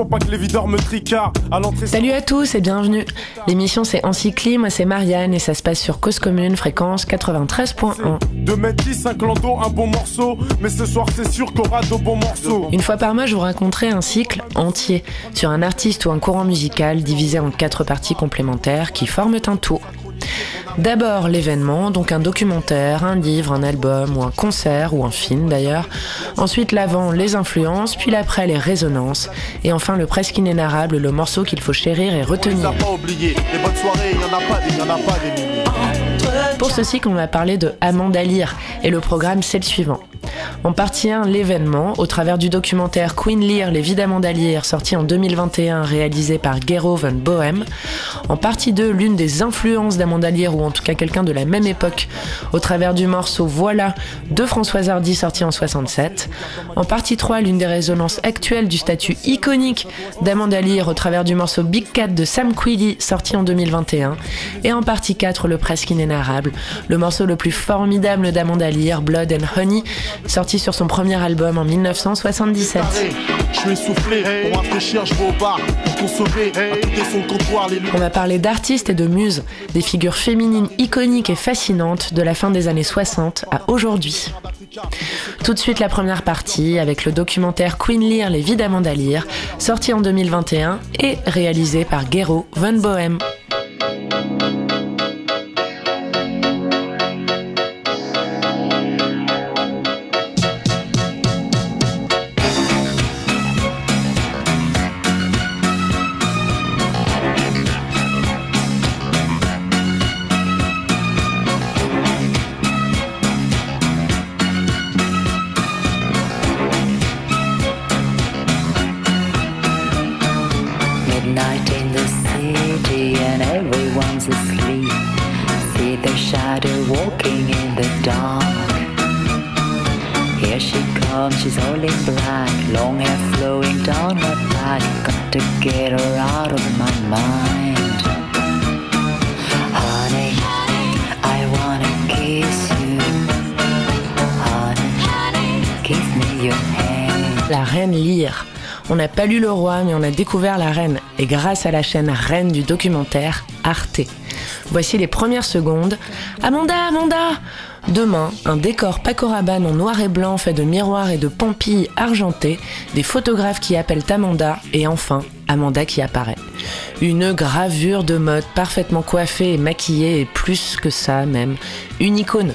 Pour pas que les videurs me tricardent. À l'entrée. Salut à tous et bienvenue. L'émission c'est Encycli, moi c'est Marianne et ça se passe sur Cause Commune, fréquence 93.1. 2 mètres 10, un clando, un bon morceau. Mais ce soir, c'est sûr qu'on aura de bons morceaux. Une fois par mois, je vous raconterai un cycle entier sur un artiste ou un courant musical divisé en quatre parties complémentaires qui forment un tout. D'abord l'événement, donc un documentaire, un livre, un album ou un concert ou un film d'ailleurs. Ensuite l'avant, les influences, puis l'après, les résonances. Et enfin le presque inénarrable, le morceau qu'il faut chérir et retenir. Pour ce cycle, on va parler de Amanda Lear et le programme c'est le suivant. En partie 1, l'événement, au travers du documentaire Queen Lear, les vies Lear, sorti en 2021, réalisé par Gero van Bohem. En partie 2, l'une des influences d'Amanda Lear, ou en tout cas quelqu'un de la même époque, au travers du morceau Voilà de Françoise Hardy, sorti en 67. En partie 3, l'une des résonances actuelles du statut iconique d'Amanda Lear, au travers du morceau Big Cat de Sam Quilly, sorti en 2021. Et en partie 4, le presque inénarrable, le morceau le plus formidable d'Amanda Lear, Blood and Honey, sorti sur son premier album en 1977. On va parler d'artistes et de muses, des figures féminines iconiques et fascinantes de la fin des années 60 à aujourd'hui. Tout de suite la première partie avec le documentaire Queen Lear, les vies d'Amanda Lear, sorti en 2021 et réalisé par Gero Van Bohem. Pas lu le roi, mais on a découvert la reine, et grâce à la chaîne Reine du documentaire Arte. Voici les premières secondes. Amanda, Amanda Demain, un décor Paco Rabanne en noir et blanc fait de miroirs et de pampilles argentées, des photographes qui appellent Amanda, et enfin, Amanda qui apparaît. Une gravure de mode parfaitement coiffée et maquillée, et plus que ça même, une icône.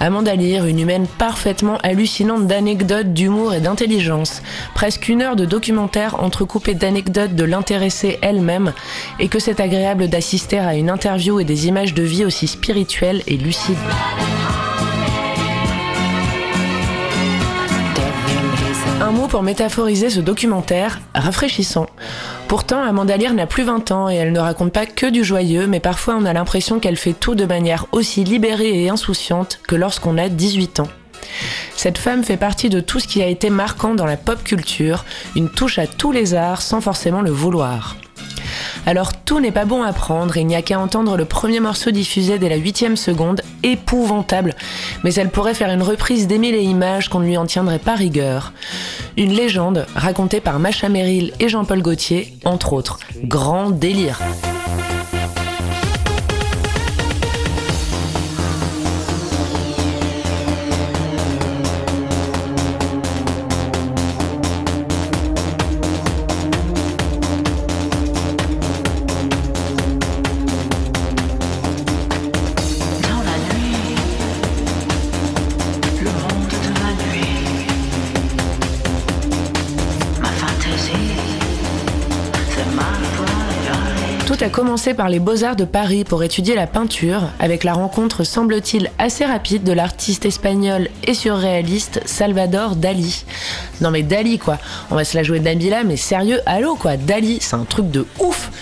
Amanda Lear, une humaine parfaitement hallucinante d'anecdotes, d'humour et d'intelligence. Presque une heure de documentaire entrecoupé d'anecdotes de l'intéressée elle-même, et que c'est agréable d'assister à une interview et des images de vie aussi spirituelles et lucides. Un mot pour métaphoriser ce documentaire, rafraîchissant. Pourtant, Amanda Lear n'a plus 20 ans et elle ne raconte pas que du joyeux, mais parfois on a l'impression qu'elle fait tout de manière aussi libérée et insouciante que lorsqu'on a 18 ans. Cette femme fait partie de tout ce qui a été marquant dans la pop culture, une touche à tous les arts sans forcément le vouloir. Alors tout n'est pas bon à prendre, il n'y a qu'à entendre le premier morceau diffusé dès la huitième seconde, épouvantable, mais elle pourrait faire une reprise d'Émile et Images qu'on ne lui en tiendrait pas rigueur. Une légende racontée par Macha Merrill et Jean-Paul Gaultier, entre autres. Grand délire. Commencé par les Beaux-Arts de Paris pour étudier la peinture, avec la rencontre, semble-t-il, assez rapide de l'artiste espagnol et surréaliste Salvador Dali. Non mais Dali quoi, on va se la jouer Nabila, mais sérieux, allô quoi, Dali, c'est un truc de ouf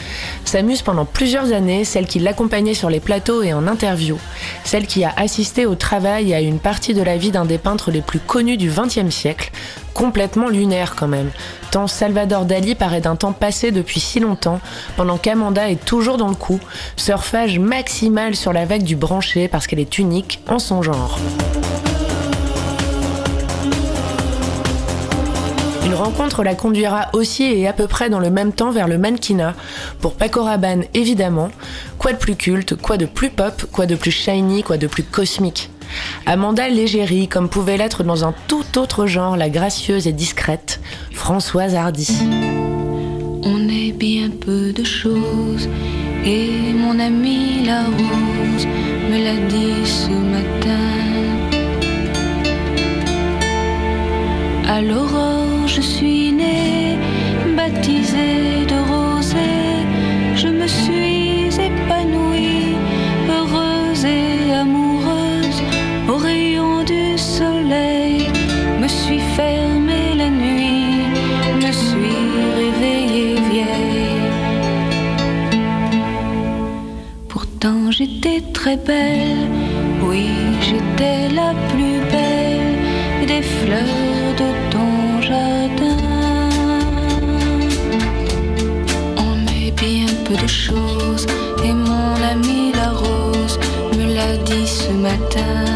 S'amuse pendant plusieurs années, celle qui l'accompagnait sur les plateaux et en interview, celle qui a assisté au travail et à une partie de la vie d'un des peintres les plus connus du XXe siècle, complètement lunaire quand même, tant Salvador Dali paraît d'un temps passé depuis si longtemps, pendant qu'Amanda est toujours dans le coup, surfage maximal sur la vague du branché parce qu'elle est unique en son genre. Rencontre la conduira aussi et à peu près dans le même temps vers le mannequinat, pour Paco Rabanne évidemment. Quoi de plus culte, quoi de plus pop, quoi de plus shiny, quoi de plus cosmique? Amanda Légéry, comme pouvait l'être dans un tout autre genre, la gracieuse et discrète Françoise Hardy. On est bien peu de choses, et mon ami la rose me l'a dit ce matin. À l'aurore, je suis née, baptisée de rosée, je me suis épanouie, heureuse et amoureuse, au rayon du soleil, me suis fermée la nuit, me suis réveillée vieille. Pourtant j'étais très belle, oui j'étais la plus belle des fleurs et mon ami la rose me l'a dit ce matin.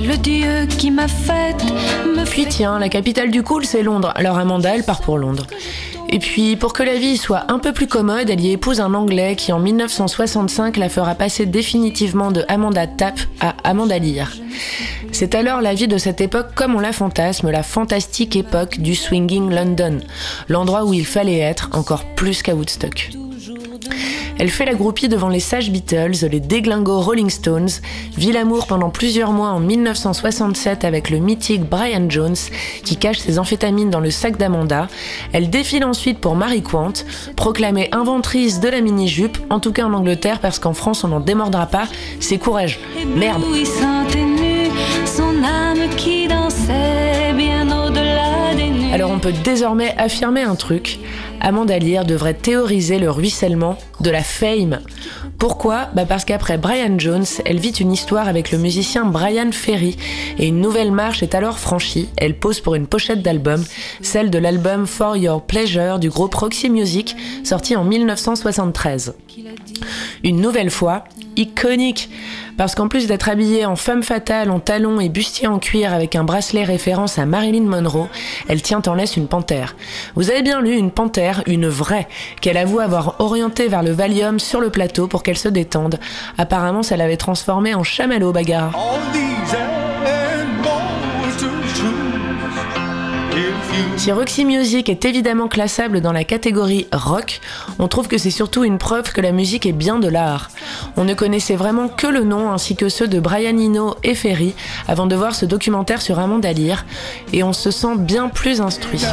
Le Dieu qui m'a faite me Puis tiens, la capitale du cool, c'est Londres. Alors Amanda, elle part pour Londres. Et puis, pour que la vie soit un peu plus commode, elle y épouse un Anglais qui, en 1965, la fera passer définitivement de Amanda Tapp à Amanda Lear. C'est alors la vie de cette époque comme on la fantasme, la fantastique époque du swinging London, l'endroit où il fallait être encore plus qu'à Woodstock. Elle fait la groupie devant les sages Beatles, les déglingos Rolling Stones, vit l'amour pendant plusieurs mois en 1967 avec le mythique Brian Jones qui cache ses amphétamines dans le sac d'Amanda. Elle défile ensuite pour Marie Quant, proclamée inventrice de la mini-jupe, en tout cas en Angleterre parce qu'en France on n'en démordra pas, c'est courage. Merde. Désormais affirmer un truc, Amanda Lear devrait théoriser le ruissellement de la fame. Pourquoi? Bah Parce qu'après Brian Jones, elle vit une histoire avec le musicien Brian Ferry et une nouvelle marche est alors franchie. Elle pose pour une pochette d'album, celle de l'album For Your Pleasure du groupe Roxy Music, sorti en 1973. Une nouvelle fois, iconique, parce qu'en plus d'être habillée en femme fatale, en talons et bustier en cuir avec un bracelet référence à Marilyn Monroe, elle tient en laisse une panthère. Vous avez bien lu une panthère, une vraie, qu'elle avoue avoir orientée vers le Valium sur le plateau pour qu'elle se détende. Apparemment, ça l'avait transformée en chamallow bagarre. Si Roxy Music est évidemment classable dans la catégorie rock, on trouve que c'est surtout une preuve que la musique est bien de l'art. On ne connaissait vraiment que le nom ainsi que ceux de Brian Eno et Ferry avant de voir ce documentaire sur Amanda Lear et on se sent bien plus instruit.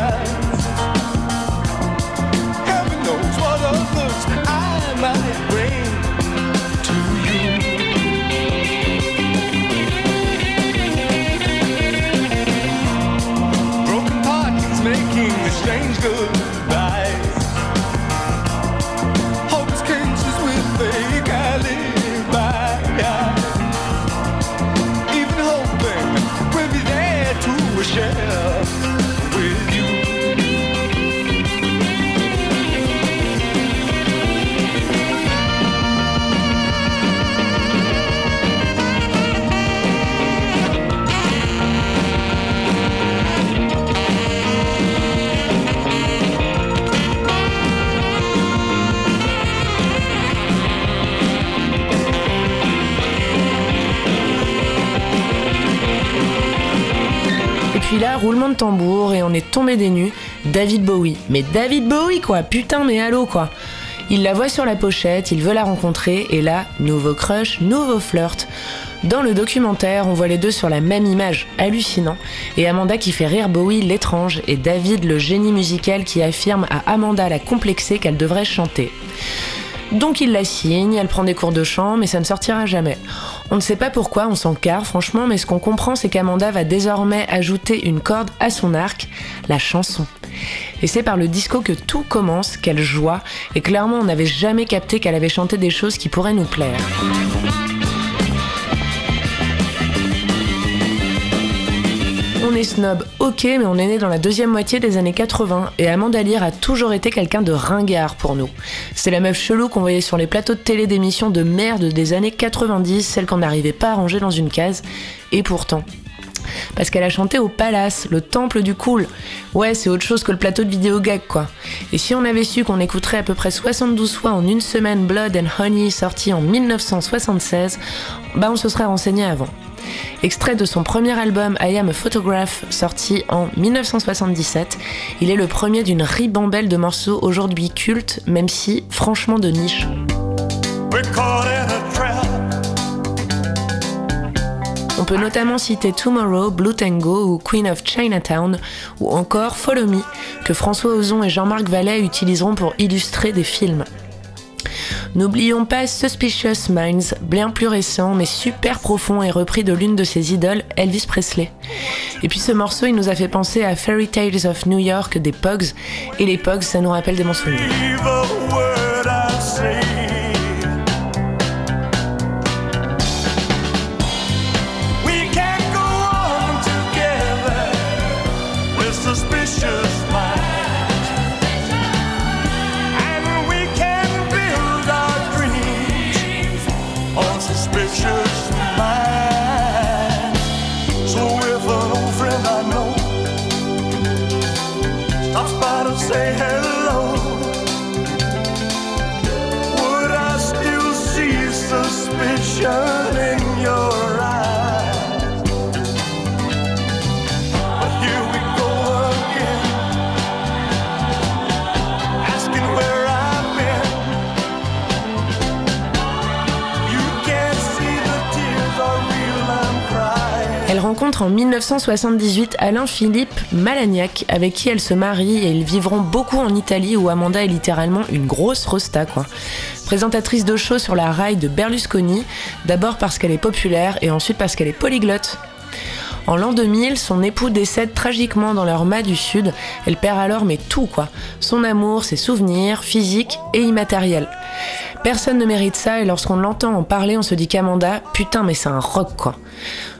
good. Puis là, roulement de tambour et on est tombé des nues. David Bowie. Mais David Bowie quoi, putain mais allô quoi. Il la voit sur la pochette, il veut la rencontrer et là, nouveau crush, nouveau flirt. Dans le documentaire, on voit les deux sur la même image, hallucinant, et Amanda qui fait rire Bowie l'étrange et David le génie musical qui affirme à Amanda la complexée qu'elle devrait chanter. Donc il la signe, elle prend des cours de chant, mais ça ne sortira jamais. On ne sait pas pourquoi, on s'en carre franchement, mais ce qu'on comprend c'est qu'Amanda va désormais ajouter une corde à son arc, la chanson. Et c'est par le disco que tout commence, quelle joie, et clairement on n'avait jamais capté qu'elle avait chanté des choses qui pourraient nous plaire. Snob, ok, mais on est né dans la deuxième moitié des années 80 et Amanda Lear a toujours été quelqu'un de ringard pour nous. C'est la meuf chelou qu'on voyait sur les plateaux de télé d'émissions de merde des années 90, celle qu'on n'arrivait pas à ranger dans une case, et pourtant. parce qu'elle a chanté au Palace, le temple du cool. Ouais, c'est autre chose que le plateau de vidéo gag quoi. Et si on avait su qu'on écouterait à peu près 72 fois en une semaine Blood and Honey sorti en 1976, bah on se serait renseigné avant. Extrait de son premier album I Am a Photograph, sorti en 1977, il est le premier d'une ribambelle de morceaux aujourd'hui cultes, même si franchement de niche. On peut notamment citer Tomorrow, Blue Tango ou Queen of Chinatown, ou encore Follow Me, que François Ozon et Jean-Marc Vallet utiliseront pour illustrer des films. N'oublions pas Suspicious Minds, bien plus récent mais super profond et repris de l'une de ses idoles, Elvis Presley. Et puis ce morceau, il nous a fait penser à Fairy Tales of New York des Pogs, et les Pogs, ça nous rappelle des bons souvenirs. Rencontre en 1978 Alain Philippe Malagnac, avec qui elle se marie et ils vivront beaucoup en Italie où Amanda est littéralement une grosse rosta quoi. Présentatrice de show sur la rail de Berlusconi, d'abord parce qu'elle est populaire et ensuite parce qu'elle est polyglotte. En l'an 2000, son époux décède tragiquement dans leur mât du Sud. Elle perd alors mais tout quoi. Son amour, ses souvenirs, physiques et immatériels. Personne ne mérite ça et lorsqu'on l'entend en parler, on se dit qu'Amanda, putain mais c'est un rock quoi.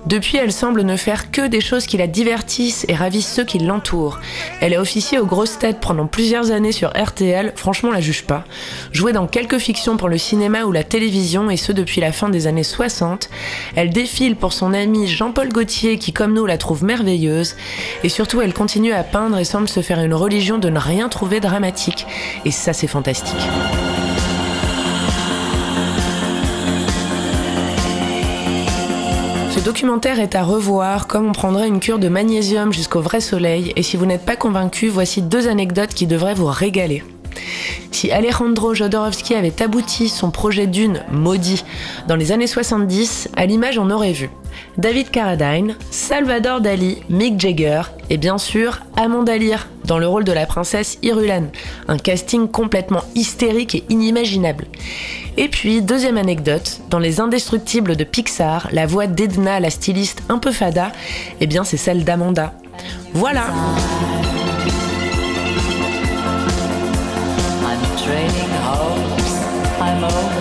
Depuis, elle semble ne faire que des choses qui la divertissent et ravissent ceux qui l'entourent. Elle a officié aux grosses têtes pendant plusieurs années sur RTL, franchement la juge pas. Jouée dans quelques fictions pour le cinéma ou la télévision et ce depuis la fin des années 60. Elle défile pour son ami Jean-Paul Gaultier qui comme nous la trouve merveilleuse. Et surtout, elle continue à peindre et semble se faire une religion de ne rien trouver dramatique. Et ça c'est fantastique. Documentaire est à revoir comme on prendrait une cure de magnésium jusqu'au vrai soleil et si vous n'êtes pas convaincu, voici deux anecdotes qui devraient vous régaler. Si Alejandro Jodorowsky avait abouti son projet d'une maudit dans les années 70, à l'image on aurait vu David Carradine, Salvador Dali, Mick Jagger et bien sûr Amanda Lear dans le rôle de la princesse Irulan. Un casting complètement hystérique et inimaginable. Et puis, deuxième anecdote, dans Les Indestructibles de Pixar, la voix d'Edna, la styliste un peu fada, eh bien c'est celle d'Amanda. Voilà Training hopes I'm over.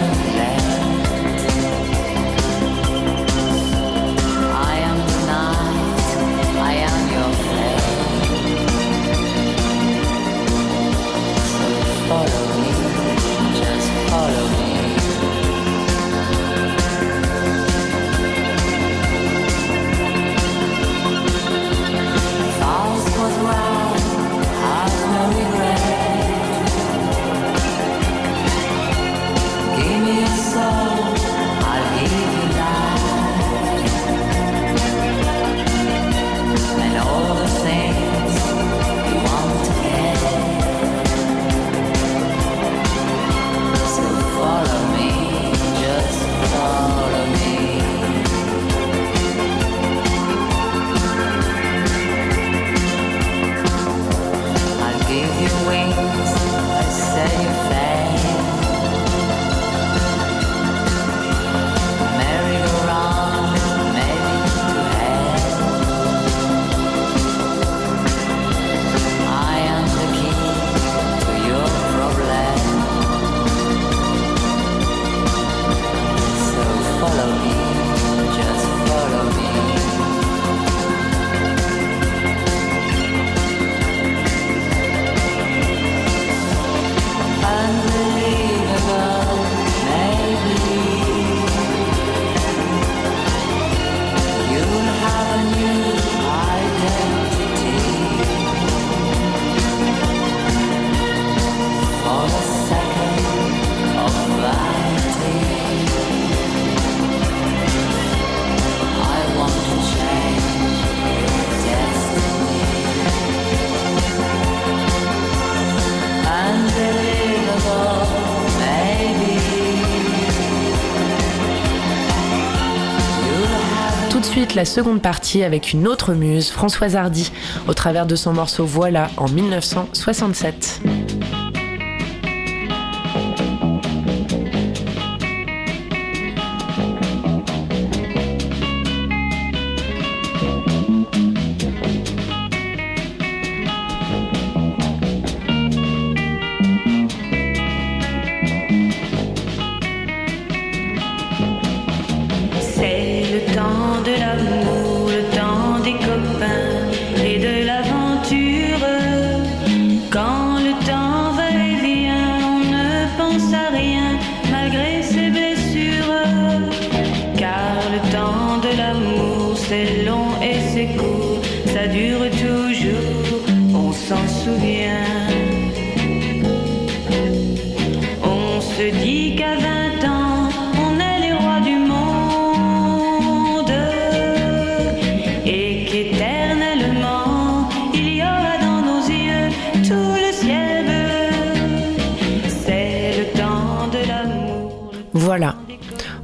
La seconde partie avec une autre muse, Françoise Hardy, au travers de son morceau Voilà en 1967. Voilà.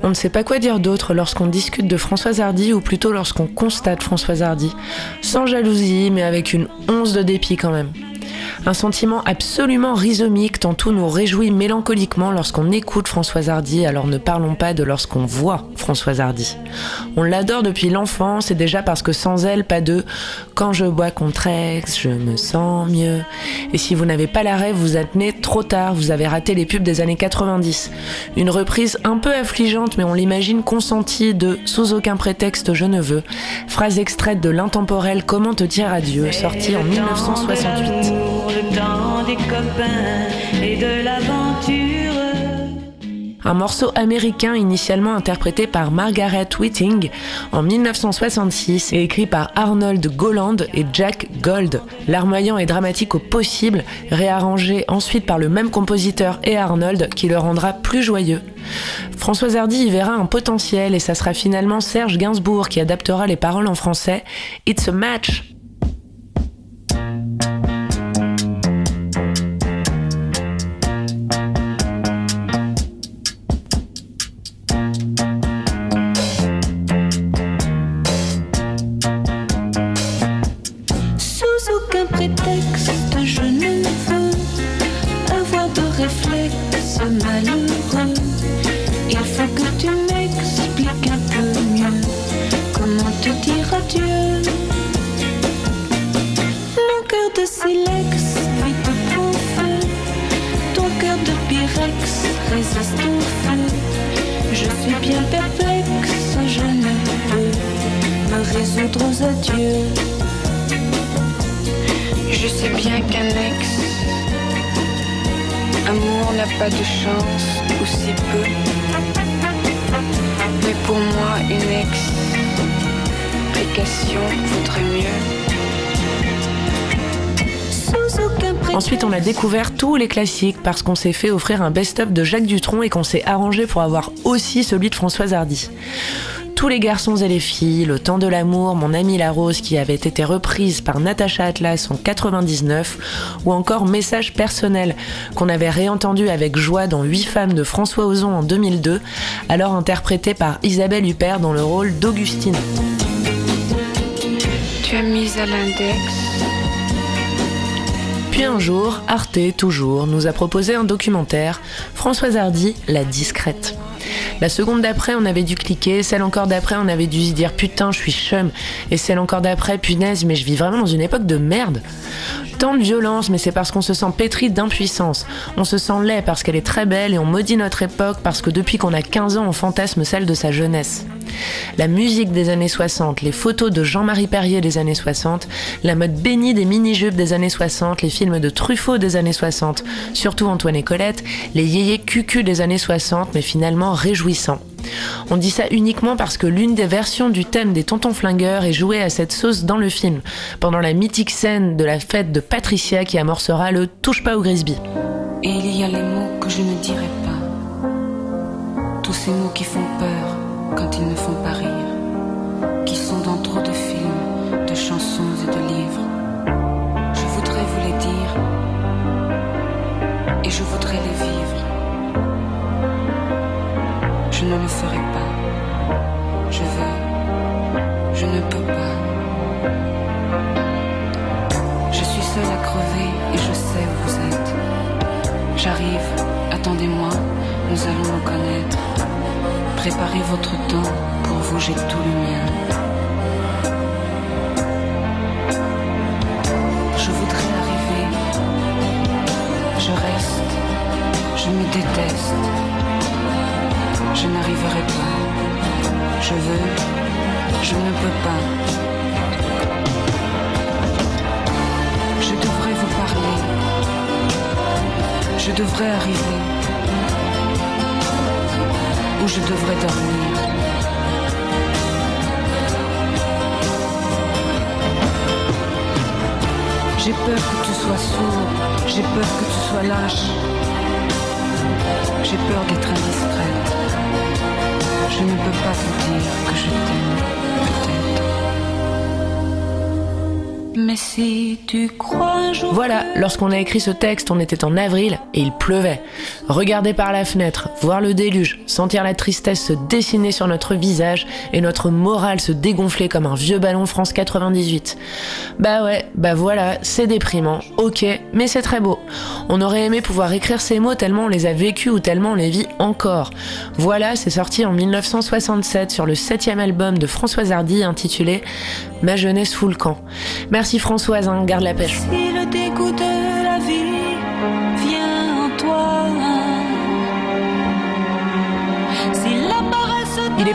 On ne sait pas quoi dire d'autre lorsqu'on discute de Françoise Hardy ou plutôt lorsqu'on constate Françoise Hardy. Sans jalousie, mais avec une once de dépit quand même. Un sentiment absolument rhizomique, tant tout nous réjouit mélancoliquement lorsqu'on écoute Françoise Hardy, alors ne parlons pas de lorsqu'on voit Françoise Hardy. On l'adore depuis l'enfance et déjà parce que sans elle, pas de quand je bois contre ex, je me sens mieux. Et si vous n'avez pas la rêve, vous êtes né trop tard, vous avez raté les pubs des années 90. Une reprise un peu affligeante, mais on l'imagine consentie de Sous aucun prétexte je ne veux, phrase extraite de l'intemporel Comment te dire adieu, sortie en 1968 le temps des copains et de l'aventure. Un morceau américain initialement interprété par Margaret Whiting en 1966 et écrit par Arnold Goland et Jack Gold. Larmoyant et dramatique au possible, réarrangé ensuite par le même compositeur et Arnold qui le rendra plus joyeux. Françoise Hardy y verra un potentiel et ça sera finalement Serge Gainsbourg qui adaptera les paroles en français. It's a match Ensuite, on a découvert tous les classiques parce qu'on s'est fait offrir un best-of de Jacques Dutronc et qu'on s'est arrangé pour avoir aussi celui de Françoise Hardy. Tous les garçons et les filles, Le temps de l'amour, Mon ami la rose qui avait été reprise par Natacha Atlas en 99 ou encore Message personnel qu'on avait réentendu avec joie dans Huit femmes de François Ozon en 2002, alors interprété par Isabelle Huppert dans le rôle d'Augustine. Tu as mis à l'index puis un jour, Arte, toujours, nous a proposé un documentaire, Françoise Hardy, La Discrète. La seconde d'après, on avait dû cliquer, celle encore d'après, on avait dû se dire putain, je suis chum, et celle encore d'après, punaise, mais je vis vraiment dans une époque de merde. Tant de violence, mais c'est parce qu'on se sent pétri d'impuissance. On se sent laid parce qu'elle est très belle et on maudit notre époque parce que depuis qu'on a 15 ans, on fantasme celle de sa jeunesse. La musique des années 60, les photos de Jean-Marie Perrier des années 60, la mode bénie des mini-jupes des années 60, les films de Truffaut des années 60, surtout Antoine et Colette, les yéyés cucu des années 60, mais finalement réjouissants. On dit ça uniquement parce que l'une des versions du thème des Tontons Flingueurs est jouée à cette sauce dans le film, pendant la mythique scène de la fête de Patricia qui amorcera le Touche pas au Grisby. Et il y a les mots que je ne dirai pas. Tous ces mots qui font peur quand ils ne font pas rire, qui sont dans trop de films, de chansons et de livres. Je voudrais vous les dire et je voudrais les vivre. Je ne le ferai pas. Je veux, je ne peux pas. Je suis seule à crever et je sais où vous êtes. J'arrive, attendez-moi, nous allons nous connaître. Préparez votre temps, pour vous j'ai tout le mien. Je voudrais arriver, je reste, je me déteste, je n'arriverai pas. Je veux, je ne peux pas. Je devrais vous parler. Je devrais arriver. Je devrais dormir. J'ai peur que tu sois sourd, j'ai peur que tu sois lâche, j'ai peur d'être indiscrète. Je ne peux pas te dire que je t'aime, peut-être. Mais si tu crois jour Voilà, lorsqu'on a écrit ce texte, on était en avril et il pleuvait. Regarder par la fenêtre, voir le déluge, sentir la tristesse se dessiner sur notre visage et notre morale se dégonfler comme un vieux ballon France 98. Bah ouais, bah voilà, c'est déprimant, ok, mais c'est très beau. On aurait aimé pouvoir écrire ces mots tellement on les a vécus ou tellement on les vit encore. Voilà, c'est sorti en 1967 sur le septième album de Françoise Hardy intitulé Ma jeunesse fout camp. Merci Françoise, hein, garde la pêche.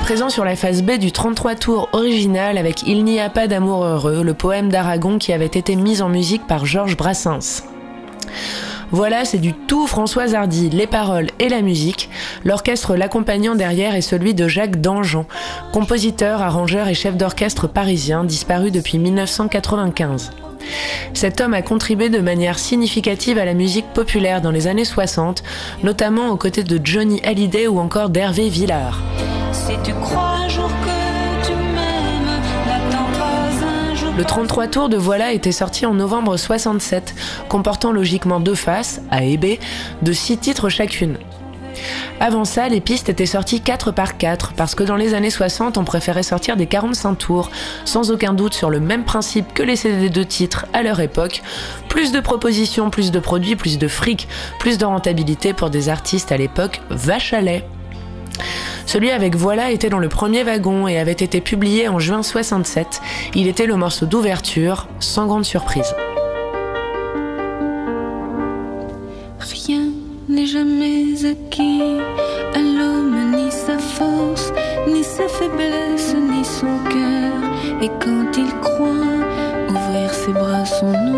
Présent sur la phase B du 33 tours original avec Il n'y a pas d'amour heureux, le poème d'Aragon qui avait été mis en musique par Georges Brassens. Voilà, c'est du tout Françoise Hardy, les paroles et la musique. L'orchestre l'accompagnant derrière est celui de Jacques Dangean, compositeur, arrangeur et chef d'orchestre parisien disparu depuis 1995. Cet homme a contribué de manière significative à la musique populaire dans les années 60, notamment aux côtés de Johnny Hallyday ou encore d'Hervé Villard. Le 33 tours de Voilà était sorti en novembre 67, comportant logiquement deux faces, A et B, de six titres chacune. Avant ça, les pistes étaient sorties 4 par 4 parce que dans les années 60, on préférait sortir des 45 tours, sans aucun doute sur le même principe que les CD de titres à leur époque. Plus de propositions, plus de produits, plus de fric, plus de rentabilité pour des artistes à l'époque vache à lait. Celui avec Voilà était dans le premier wagon et avait été publié en juin 67. Il était le morceau d'ouverture, sans grande surprise. Rien n'est jamais acquis à l'homme, ni sa force, ni sa faiblesse, ni son cœur. Et quand il croit ouvrir ses bras, son ombre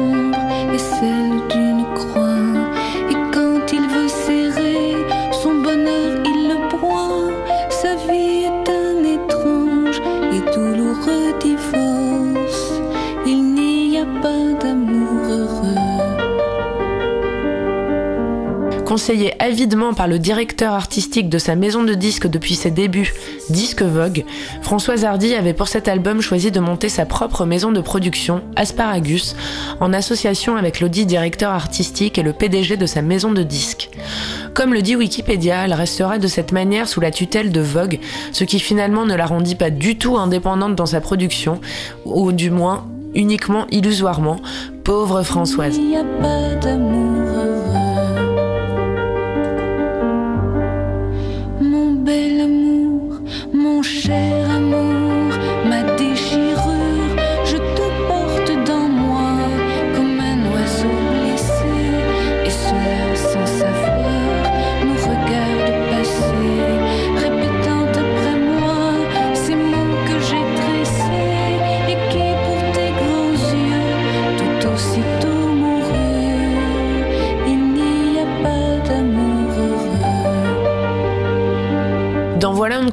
Conseillé avidement par le directeur artistique de sa maison de disques depuis ses débuts, Disque Vogue, Françoise Hardy avait pour cet album choisi de monter sa propre maison de production, Asparagus, en association avec l'audit directeur artistique et le PDG de sa maison de disques. Comme le dit Wikipédia, elle restera de cette manière sous la tutelle de Vogue, ce qui finalement ne la rendit pas du tout indépendante dans sa production, ou du moins uniquement illusoirement, pauvre Françoise.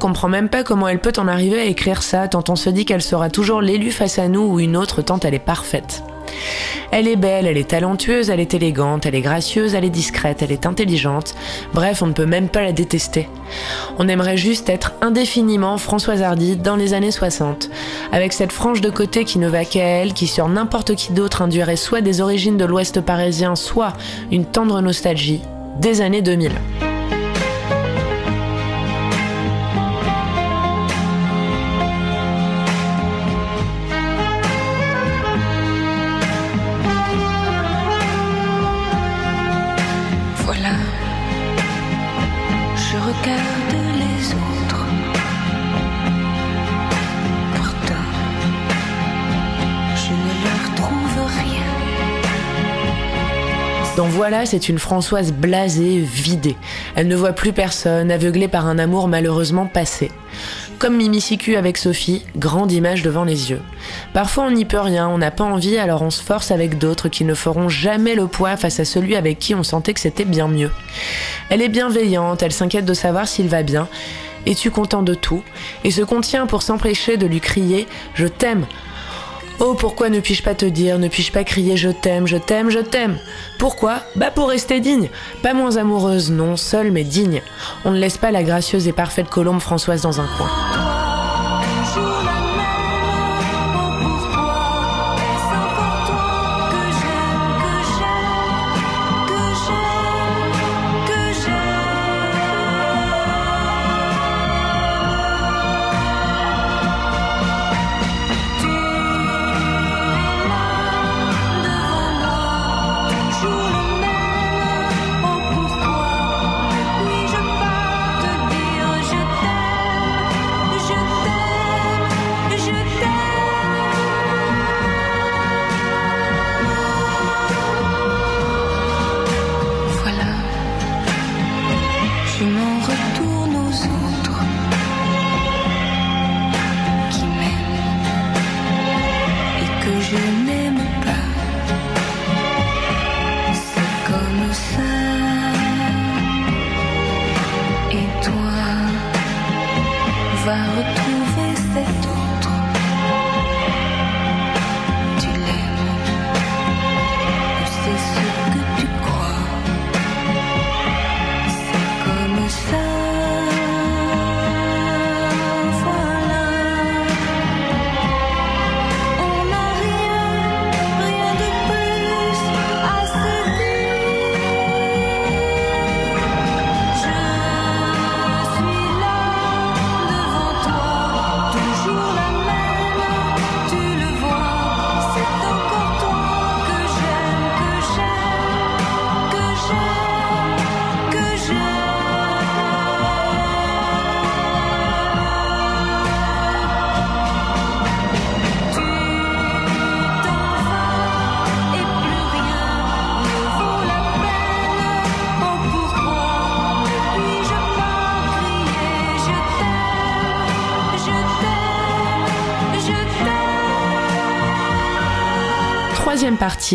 Comprend même pas comment elle peut en arriver à écrire ça, tant on se dit qu'elle sera toujours l'élu face à nous ou une autre tant elle est parfaite. Elle est belle, elle est talentueuse, elle est élégante, elle est gracieuse, elle est discrète, elle est intelligente. Bref, on ne peut même pas la détester. On aimerait juste être indéfiniment Françoise Hardy dans les années 60, avec cette frange de côté qui ne va qu'à elle, qui sur n'importe qui d'autre induirait soit des origines de l'Ouest parisien, soit une tendre nostalgie des années 2000. Voilà, c'est une Françoise blasée, vidée. Elle ne voit plus personne, aveuglée par un amour malheureusement passé. Comme Mimi Sicu avec Sophie, grande image devant les yeux. Parfois on n'y peut rien, on n'a pas envie, alors on se force avec d'autres qui ne feront jamais le poids face à celui avec qui on sentait que c'était bien mieux. Elle est bienveillante, elle s'inquiète de savoir s'il va bien. Es-tu content de tout? Et se contient pour s'empêcher de lui crier ⁇ Je t'aime !⁇ Oh, pourquoi ne puis-je pas te dire, ne puis-je pas crier je t'aime, je t'aime, je t'aime? Pourquoi? Bah pour rester digne. Pas moins amoureuse, non, seule mais digne. On ne laisse pas la gracieuse et parfaite colombe Françoise dans un coin.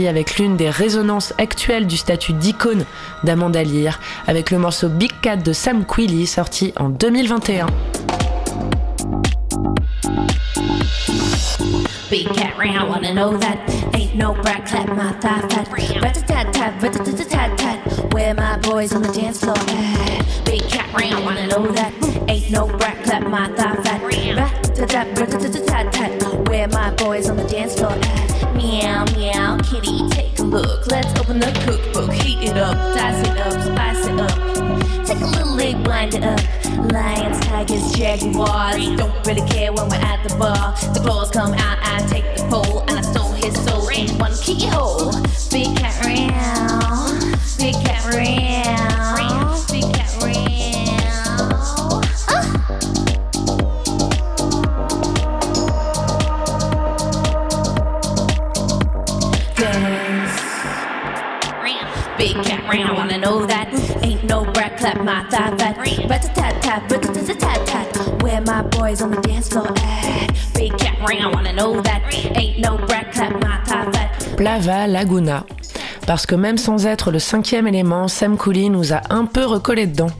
Avec l'une des résonances actuelles du statut d'icône d'Amanda Lear, avec le morceau Big Cat de Sam Quilly sorti en 2021. Big cat round, wanna know that? Ain't no brat clap my thigh fat. Rat a tat tat, rat a tat tat. Where my boys on the dance floor? Big cat wanna know that? Ain't no clap. My boys on the dance floor at? Meow, meow, kitty, take a look. Let's open the cookbook, heat it up, dice it up, spice it up. Take a little egg, blind it up. Lions, tigers, jaguars. Don't really care when we're at the bar. The claws come out, I take the pole, and I stole his soul in one keyhole. Big cat round, big cat round, round. Wanna know that? Ain't no brat clap my thigh fat. Rat tat tat, rat tat tat tat. Where my boys on the dance floor at? Big cat round. Wanna know that? Ain't no brat clap my thigh fat. Plava Laguna. Parce que même sans être le cinquième élément, Sam Cooley nous a un peu recollé dedans.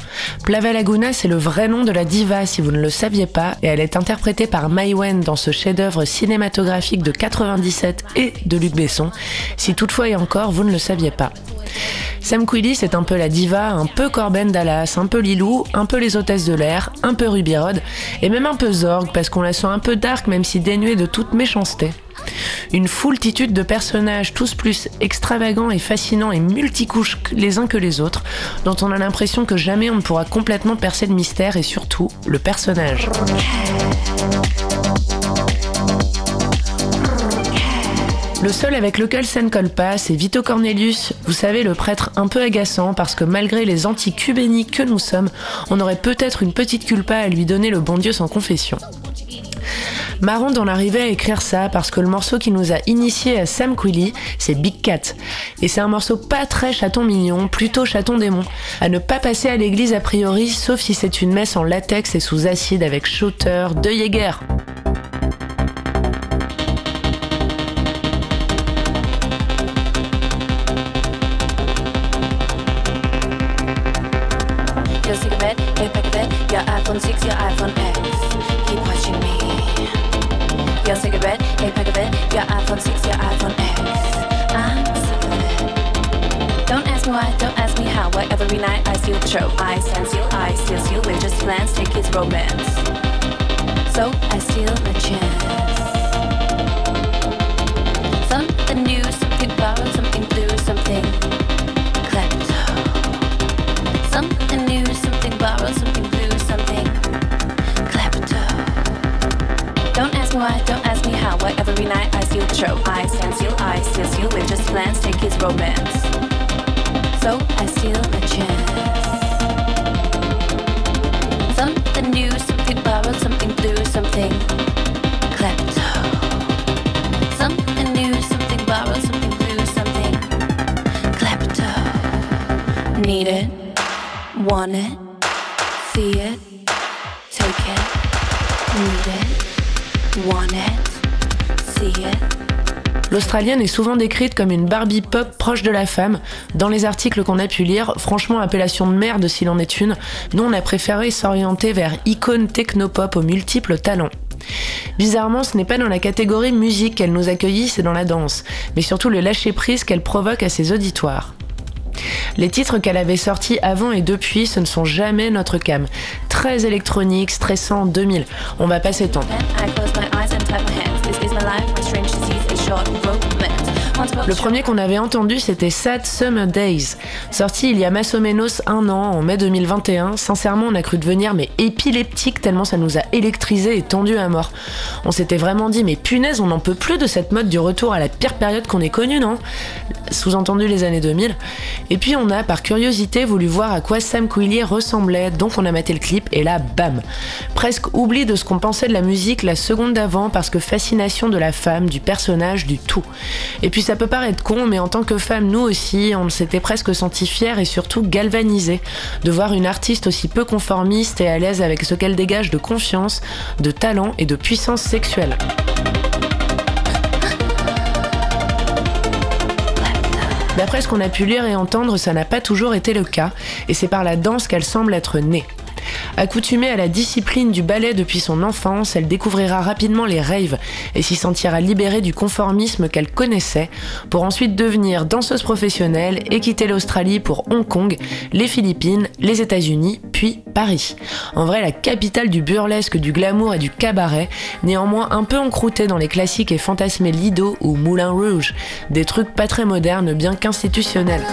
Plava Laguna, c'est le vrai nom de la diva si vous ne le saviez pas, et elle est interprétée par Mai Wen dans ce chef-d'œuvre cinématographique de 97 et de Luc Besson, si toutefois et encore vous ne le saviez pas. Sam Quilly, c'est un peu la diva, un peu Corben Dallas, un peu Lilou, un peu les hôtesses de l'air, un peu Ruby Rod, et même un peu Zorg, parce qu'on la sent un peu dark, même si dénuée de toute méchanceté. Une foultitude de personnages, tous plus extravagants et fascinants et multicouches les uns que les autres, dont on a l'impression que jamais on ne pourra complètement percer le mystère et surtout le personnage. Le seul avec lequel ça ne colle pas, c'est Vito Cornelius, vous savez, le prêtre un peu agaçant parce que malgré les anti-cubéniques que nous sommes, on aurait peut-être une petite culpa à lui donner le bon Dieu sans confession. Marrant d'en arriver à écrire ça parce que le morceau qui nous a initié à Sam Quilly, c'est Big Cat. Et c'est un morceau pas très chaton mignon, plutôt chaton démon. À ne pas passer à l'église a priori, sauf si c'est une messe en latex et sous acide avec shooter de Jäger. Your cigarette, your pack of it, your iPhone 6, your iPhone X. I'm it. Don't ask me why, don't ask me how. Why every night I steal the show. I stand still, I steal steal with just plans, take his romance. So I steal my chance. Night I steal show. I stand still, I steal steal with just plans, take his romance. So I steal my chance. Something new, something borrowed, something blue, something klepto. Something new, something borrowed, something blue, something klepto. Need it, want it, L'Australienne est souvent décrite comme une Barbie pop proche de la femme. Dans les articles qu'on a pu lire, franchement, appellation de merde s'il en est une, nous on a préféré s'orienter vers icône technopop aux multiples talents. Bizarrement, ce n'est pas dans la catégorie musique qu'elle nous accueillit, c'est dans la danse, mais surtout le lâcher-prise qu'elle provoque à ses auditoires. Les titres qu'elle avait sortis avant et depuis, ce ne sont jamais notre cam. Très électronique, stressant, 2000. On va pas s'étendre. short romance. Le premier qu'on avait entendu, c'était Sad Summer Days. Sorti il y a massomenos un an, en mai 2021. Sincèrement, on a cru devenir mais épileptique tellement ça nous a électrisé et tendu à mort. On s'était vraiment dit, mais punaise, on n'en peut plus de cette mode du retour à la pire période qu'on ait connue, non? Sous-entendu les années 2000. Et puis on a, par curiosité, voulu voir à quoi Sam Quilly ressemblait, donc on a maté le clip et là, bam Presque oubli de ce qu'on pensait de la musique la seconde d'avant parce que fascination de la femme, du personnage, du tout. Et puis ça peut paraître con, mais en tant que femme, nous aussi, on s'était presque senti fiers et surtout galvanisés de voir une artiste aussi peu conformiste et à l'aise avec ce qu'elle dégage de confiance, de talent et de puissance sexuelle. D'après ce qu'on a pu lire et entendre, ça n'a pas toujours été le cas, et c'est par la danse qu'elle semble être née. Accoutumée à la discipline du ballet depuis son enfance, elle découvrira rapidement les raves et s'y sentira libérée du conformisme qu'elle connaissait pour ensuite devenir danseuse professionnelle et quitter l'Australie pour Hong Kong, les Philippines, les États-Unis, puis Paris. En vrai, la capitale du burlesque, du glamour et du cabaret, néanmoins un peu encroûtée dans les classiques et fantasmés Lido ou Moulin Rouge, des trucs pas très modernes bien qu'institutionnels.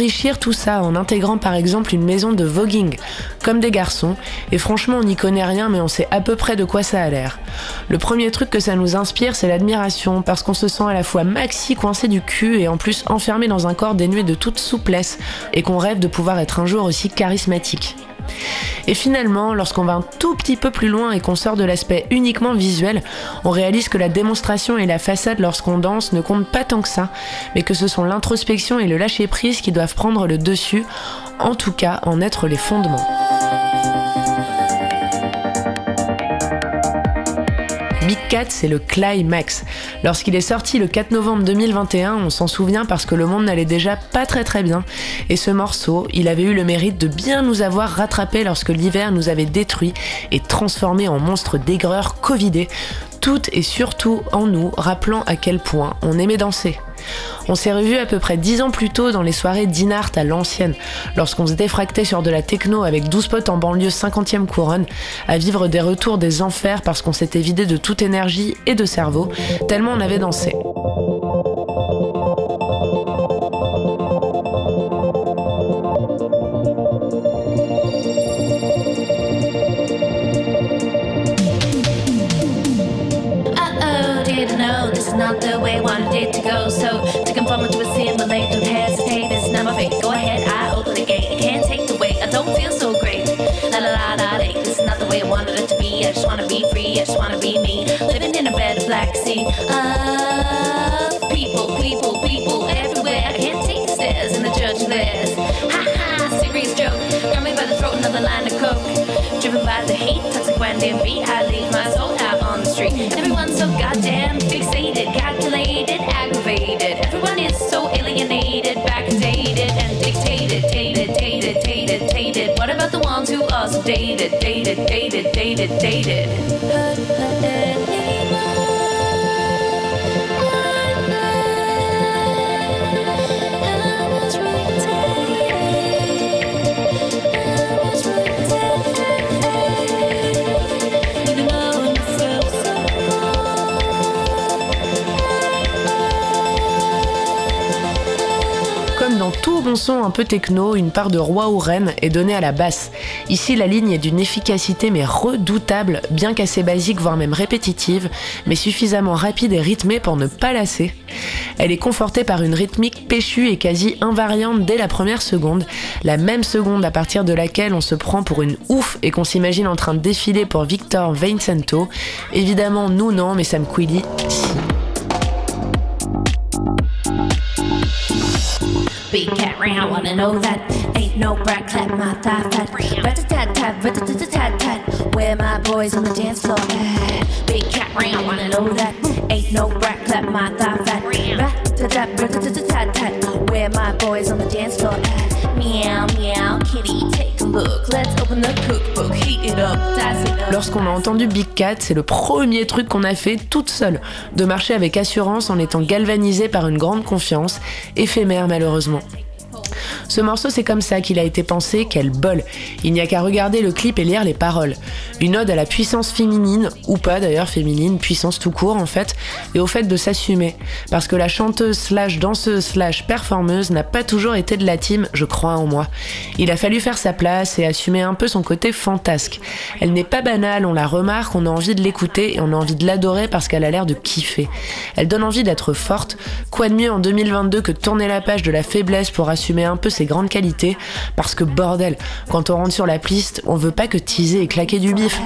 Enrichir tout ça en intégrant par exemple une maison de voguing, comme des garçons, et franchement on n'y connaît rien mais on sait à peu près de quoi ça a l'air. Le premier truc que ça nous inspire c'est l'admiration, parce qu'on se sent à la fois maxi coincé du cul et en plus enfermé dans un corps dénué de toute souplesse, et qu'on rêve de pouvoir être un jour aussi charismatique. Et finalement, lorsqu'on va un tout petit peu plus loin et qu'on sort de l'aspect uniquement visuel, on réalise que la démonstration et la façade lorsqu'on danse ne comptent pas tant que ça, mais que ce sont l'introspection et le lâcher-prise qui doivent prendre le dessus, en tout cas en être les fondements. Big Cat, c'est le climax. Lorsqu'il est sorti le 4 novembre 2021, on s'en souvient parce que le monde n'allait déjà pas très très bien. Et ce morceau, il avait eu le mérite de bien nous avoir rattrapés lorsque l'hiver nous avait détruits et transformés en monstres d'aigreur covidés, tout et surtout en nous, rappelant à quel point on aimait danser. On s'est revu à peu près 10 ans plus tôt dans les soirées d'Inart à l'ancienne, lorsqu'on se défractait sur de la techno avec 12 potes en banlieue 50e couronne, à vivre des retours des enfers parce qu'on s'était vidé de toute énergie et de cerveau, tellement on avait dansé. Not the way I wanted it to go. So to conform to a simulate, don't hesitate. It's not my fate. Go ahead, I open the gate. I can't take the weight. I don't feel so great. La la la la, la. This is not the way I wanted it to be. I just wanna be free. I just wanna be me. Living in a bed of black sea. Of people, people, people everywhere. I can't take the stairs in the church theirs. Ha ha, serious joke. Grab me by the throat, another line of coke. Driven by the hate, toxic when beat. I leave my soul out on the street. Everyone's so goddamn fixated, Comme dans tout bon son un peu techno, une part de roi ou reine est donnée à la basse. Ici, la ligne est d'une efficacité mais redoutable, bien qu'assez basique, voire même répétitive, mais suffisamment rapide et rythmée pour ne pas lasser. Elle est confortée par une rythmique péchue et quasi invariante dès la première seconde, la même seconde à partir de laquelle on se prend pour une ouf et qu'on s'imagine en train de défiler pour Victor Vincento. Évidemment, nous non, mais Sam Quilly, si. Big cat round, wanna know that ain't no brat clap my thigh fat. Rat a tat tat, rat a tat tat tat. Where my boys on the dance floor at? Big cat round, wanna know that ain't no brat clap my thigh fat. Rat tat tat, rat tat tat tat. Where my boys on the dance floor at? Meow meow, kitty, Lorsqu'on a entendu Big Cat, c'est le premier truc qu'on a fait toute seule, de marcher avec assurance en étant galvanisé par une grande confiance, éphémère malheureusement. Ce morceau, c'est comme ça qu'il a été pensé, quel bol. Il n'y a qu'à regarder le clip et lire les paroles. Une ode à la puissance féminine, ou pas d'ailleurs féminine, puissance tout court en fait, et au fait de s'assumer. Parce que la chanteuse slash danseuse slash performeuse n'a pas toujours été de la team, je crois en moi. Il a fallu faire sa place et assumer un peu son côté fantasque. Elle n'est pas banale, on la remarque, on a envie de l'écouter et on a envie de l'adorer parce qu'elle a l'air de kiffer. Elle donne envie d'être forte. Quoi de mieux en 2022 que tourner la page de la faiblesse pour assumer un peu ses grandes qualités Parce que bordel, quand on rentre sur la piste, on veut pas que teaser et claquer du bif.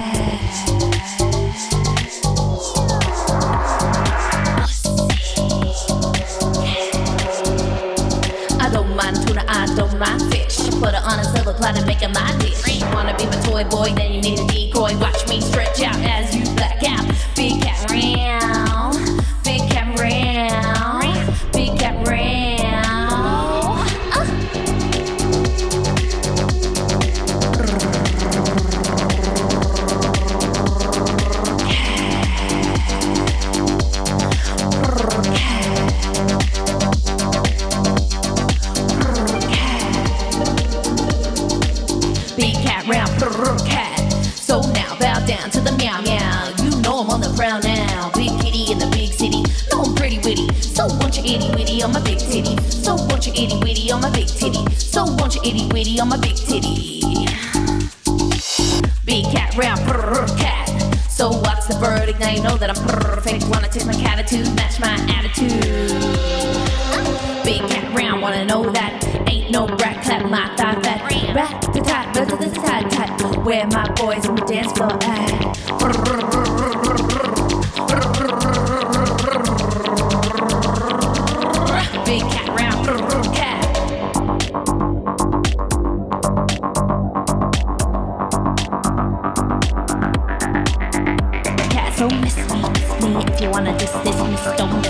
sống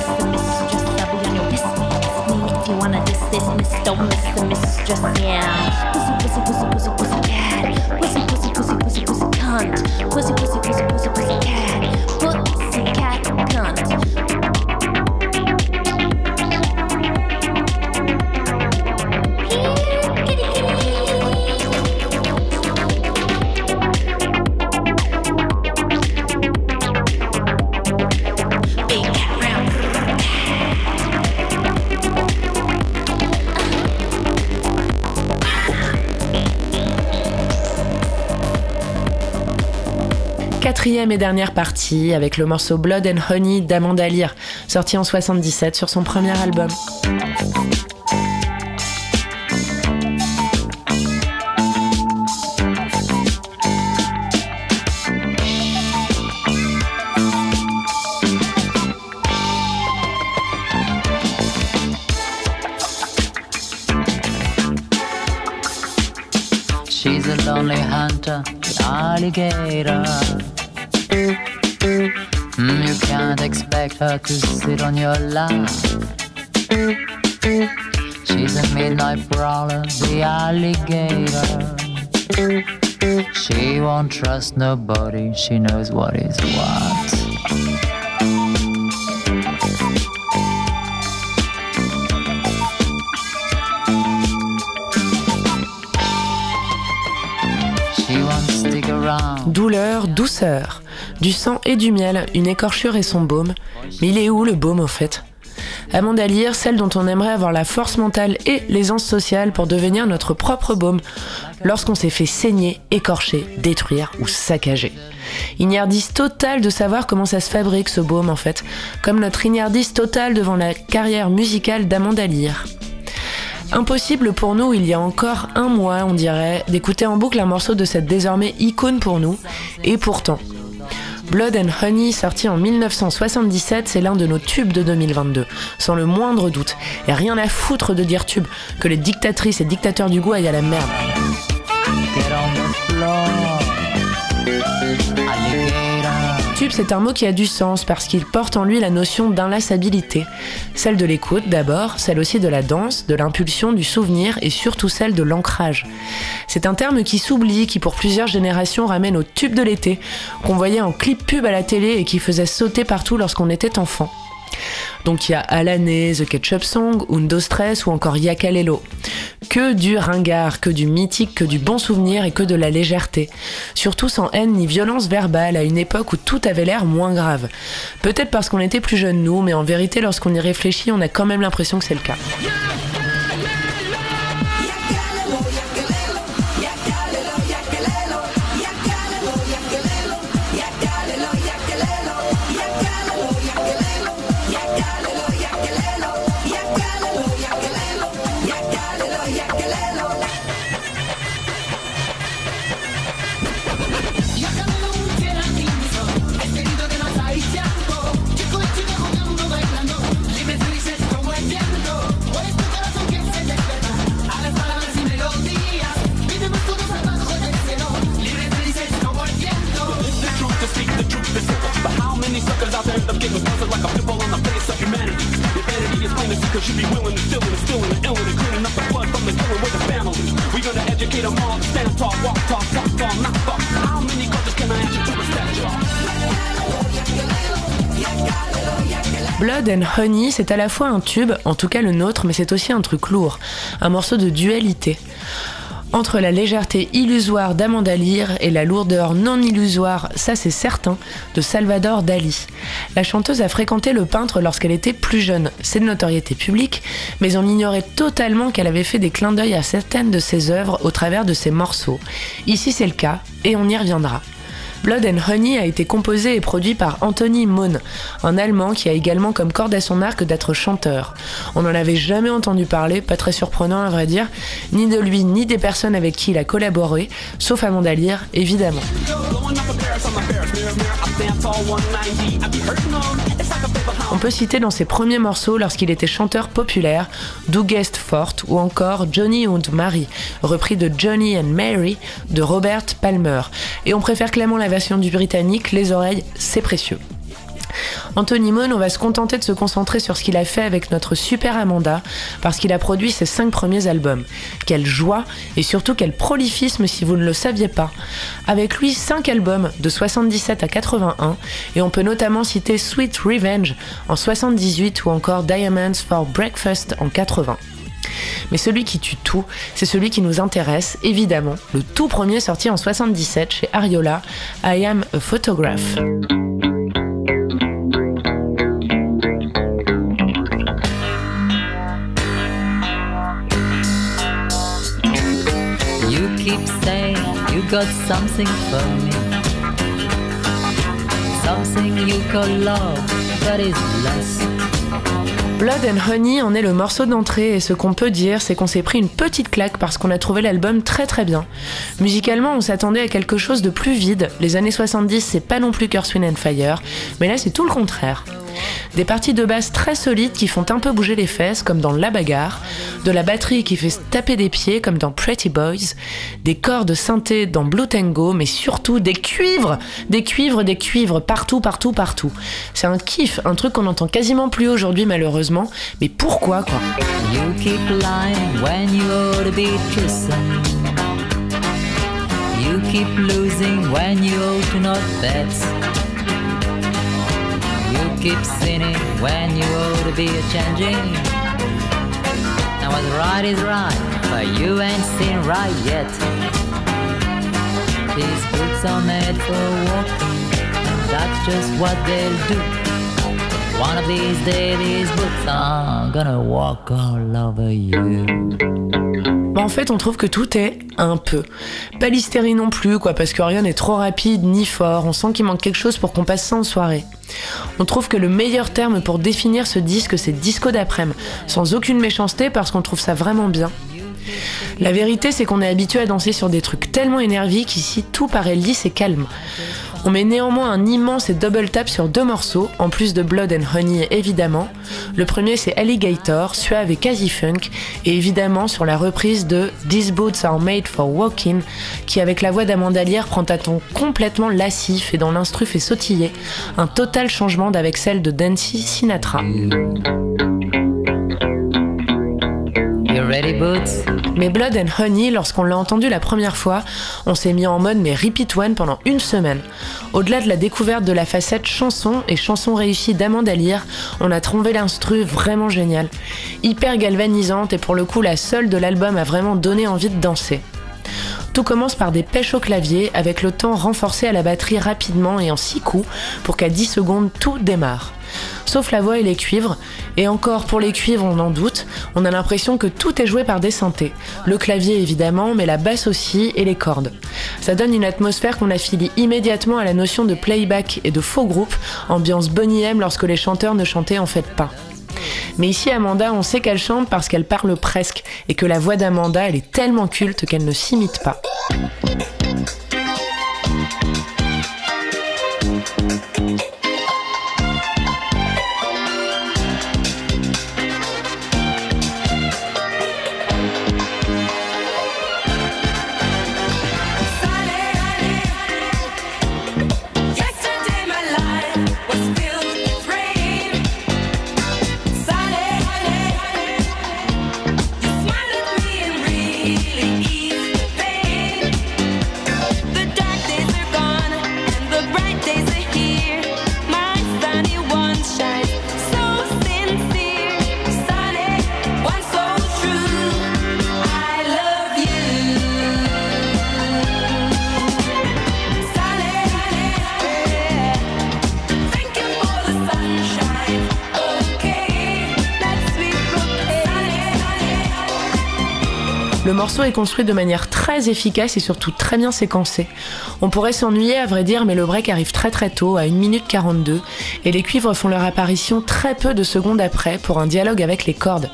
Quatrième et dernière partie avec le morceau Blood and Honey d'Amanda Lear, sorti en 77 sur son premier album. She's a lonely hunter, alligator. To sit on your lap. She's a midnight prowler, the alligator. She won't trust nobody, she knows what is what. Douleur, douceur, du sang et du miel, une écorchure et son baume. Mais il est où le baume au fait? Amanda Lear, celle dont on aimerait avoir la force mentale et l'aisance sociale pour devenir notre propre baume lorsqu'on s'est fait saigner, écorcher, détruire ou saccager. Ignardise totale de savoir comment ça se fabrique ce baume en fait, comme notre ignardise totale devant la carrière musicale d'Amanda Lear. Impossible pour nous, il y a encore un mois, on dirait, d'écouter en boucle un morceau de cette désormais icône pour nous, et pourtant. Blood and Honey, sorti en 1977, c'est l'un de nos tubes de 2022, sans le moindre doute. Et rien à foutre de dire tube, que les dictatrices et dictateurs du goût aillent à la merde. C'est un mot qui a du sens parce qu'il porte en lui la notion d'inlassabilité. Celle de l'écoute d'abord, celle aussi de la danse, de l'impulsion, du souvenir et surtout celle de l'ancrage. C'est un terme qui s'oublie, qui pour plusieurs générations ramène au tube de l'été, qu'on voyait en clip pub à la télé et qui faisait sauter partout lorsqu'on était enfant. Donc il y a Alané, The Ketchup Song, Undo Stress ou encore Yakalelo. Que du ringard, que du mythique, que du bon souvenir et que de la légèreté. Surtout sans haine ni violence verbale à une époque où tout avait l'air moins grave. Peut-être parce qu'on était plus jeunes nous, mais en vérité lorsqu'on y réfléchit, on a quand même l'impression que c'est le cas. Blood and Honey, c'est à la fois un tube, en tout cas le nôtre, mais c'est aussi un truc lourd, un morceau de dualité. Entre la légèreté illusoire d'Amanda Lear et la lourdeur non illusoire, ça c'est certain, de Salvador Dali. La chanteuse a fréquenté le peintre lorsqu'elle était plus jeune, c'est de notoriété publique, mais on ignorait totalement qu'elle avait fait des clins d'œil à certaines de ses œuvres au travers de ses morceaux. Ici c'est le cas, et on y reviendra. Blood and Honey a été composé et produit par Anthony Mohn, un Allemand qui a également comme corde à son arc d'être chanteur. On n'en avait jamais entendu parler, pas très surprenant à vrai dire, ni de lui ni des personnes avec qui il a collaboré, sauf Amanda Lear, évidemment. On peut citer dans ses premiers morceaux lorsqu'il était chanteur populaire Do Guest Fort ou encore Johnny and Mary, repris de Johnny and Mary de Robert Palmer. Et on préfère clairement la version du britannique, les oreilles, c'est précieux. Anthony Mohn, on va se contenter de se concentrer sur ce qu'il a fait avec notre super Amanda, parce qu'il a produit ses cinq premiers albums. Quelle joie et surtout quel prolifisme si vous ne le saviez pas. Avec lui, cinq albums de 77 à 81, et on peut notamment citer Sweet Revenge en 78 ou encore Diamonds for Breakfast en 80. Mais celui qui tue tout, c'est celui qui nous intéresse, évidemment. Le tout premier sorti en 77 chez Ariola, I Am a Photograph. Blood and Honey en est le morceau d'entrée et ce qu'on peut dire c'est qu'on s'est pris une petite claque parce qu'on a trouvé l'album très très bien. Musicalement on s'attendait à quelque chose de plus vide, les années 70 c'est pas non plus Curse Wind and Fire, mais là c'est tout le contraire. Des parties de basse très solides qui font un peu bouger les fesses comme dans La Bagarre, de la batterie qui fait taper des pieds comme dans Pretty Boys, des cordes synthé dans Blue Tango, mais surtout des cuivres, des cuivres, des cuivres partout, partout, partout. C'est un kiff, un truc qu'on entend quasiment plus aujourd'hui malheureusement, mais pourquoi quoi? Keep sinning when you ought to be a changing. Now what's right is right, but you ain't seen right yet. These boots are made for walking, and that's just what they'll do. One of these days, these boots are gonna walk all over you. Bah, en fait, on trouve que tout est un peu. Pas l'hystérie non plus, quoi, parce que rien n'est trop rapide ni fort. On sent qu'il manque quelque chose pour qu'on passe ça en soirée. On trouve que le meilleur terme pour définir ce disque, c'est disco d'après-midi, sans aucune méchanceté, parce qu'on trouve ça vraiment bien. La vérité, c'est qu'on est habitué à danser sur des trucs tellement énergiques qu'ici tout paraît lisse et calme. On met néanmoins un immense et double tap sur deux morceaux, en plus de Blood and Honey évidemment. Le premier c'est Alligator, suave et quasi funk, et évidemment sur la reprise de These Boots Are Made for Walking, qui avec la voix d'Amanda Lear prend un ton complètement lascif et dont l'instru fait sautiller, un total changement d'avec celle de Dancy Sinatra. You ready, Boots? Mais Blood and Honey, lorsqu'on l'a entendu la première fois, on s'est mis en mode mais repeat one pendant une semaine. Au-delà de la découverte de la facette chanson et chanson réussie d'Amanda Lear, on a trouvé l'instru vraiment génial. Hyper galvanisante et pour le coup la seule de l'album à vraiment donner envie de danser. Tout commence par des pêches au clavier avec le temps renforcé à la batterie rapidement et en 6 coups pour qu'à 10 secondes tout démarre. Sauf la voix et les cuivres, et encore pour les cuivres on en doute, on a l'impression que tout est joué par des synthés. Le clavier évidemment, mais la basse aussi et les cordes. Ça donne une atmosphère qu'on affilie immédiatement à la notion de playback et de faux groupe, ambiance Bonnie M lorsque les chanteurs ne chantaient en fait pas. Mais ici, Amanda, on sait qu'elle chante parce qu'elle parle presque et que la voix d'Amanda, elle est tellement culte qu'elle ne s'imite pas. Le morceau est construit de manière très efficace et surtout très bien séquencé. On pourrait s'ennuyer à vrai dire, mais le break arrive très très tôt, à 1 minute 42, et les cuivres font leur apparition très peu de secondes après pour un dialogue avec les cordes.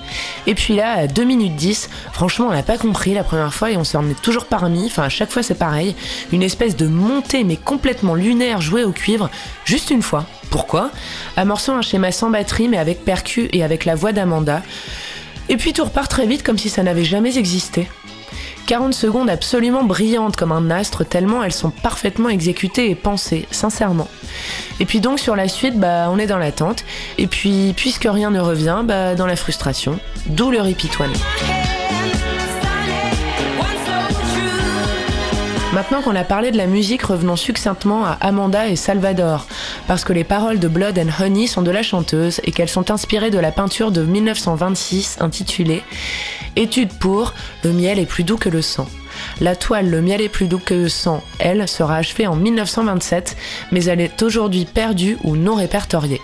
Et puis là, à 2 minutes 10, franchement on n'a pas compris la première fois et on s'en est toujours parmi, enfin à chaque fois c'est pareil, une espèce de montée mais complètement lunaire jouée au cuivre, juste une fois. Pourquoi? Amorçant un schéma sans batterie mais avec percu et avec la voix d'Amanda. Et puis tout repart très vite comme si ça n'avait jamais existé. 40 secondes absolument brillantes comme un astre, tellement elles sont parfaitement exécutées et pensées, sincèrement. Et puis donc sur la suite, bah on est dans l'attente. Et puis puisque rien ne revient, bah dans la frustration. D'où le repeat Maintenant qu'on a parlé de la musique, revenons succinctement à Amanda et Salvador, parce que les paroles de Blood and Honey sont de la chanteuse et qu'elles sont inspirées de la peinture de 1926 intitulée Étude pour Le miel est plus doux que le sang. La toile Le miel est plus doux que le sang, elle, sera achevée en 1927, mais elle est aujourd'hui perdue ou non répertoriée.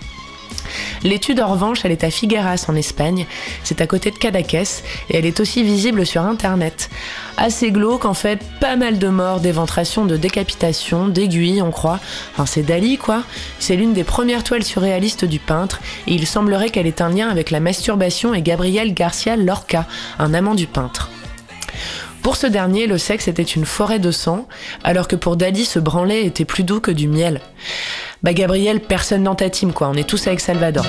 L'étude en revanche, elle est à Figueras en Espagne, c'est à côté de Cadaqués et elle est aussi visible sur internet. Assez glauque en fait, pas mal de morts, d'éventrations, de décapitations, d'aiguilles on croit. Enfin c'est Dali quoi. C'est l'une des premières toiles surréalistes du peintre et il semblerait qu'elle ait un lien avec la masturbation et Gabriel Garcia Lorca, un amant du peintre. Pour ce dernier, le sexe était une forêt de sang, alors que pour Dali, ce branlet était plus doux que du miel. Bah Gabriel, personne dans ta team quoi, on est tous avec Salvador.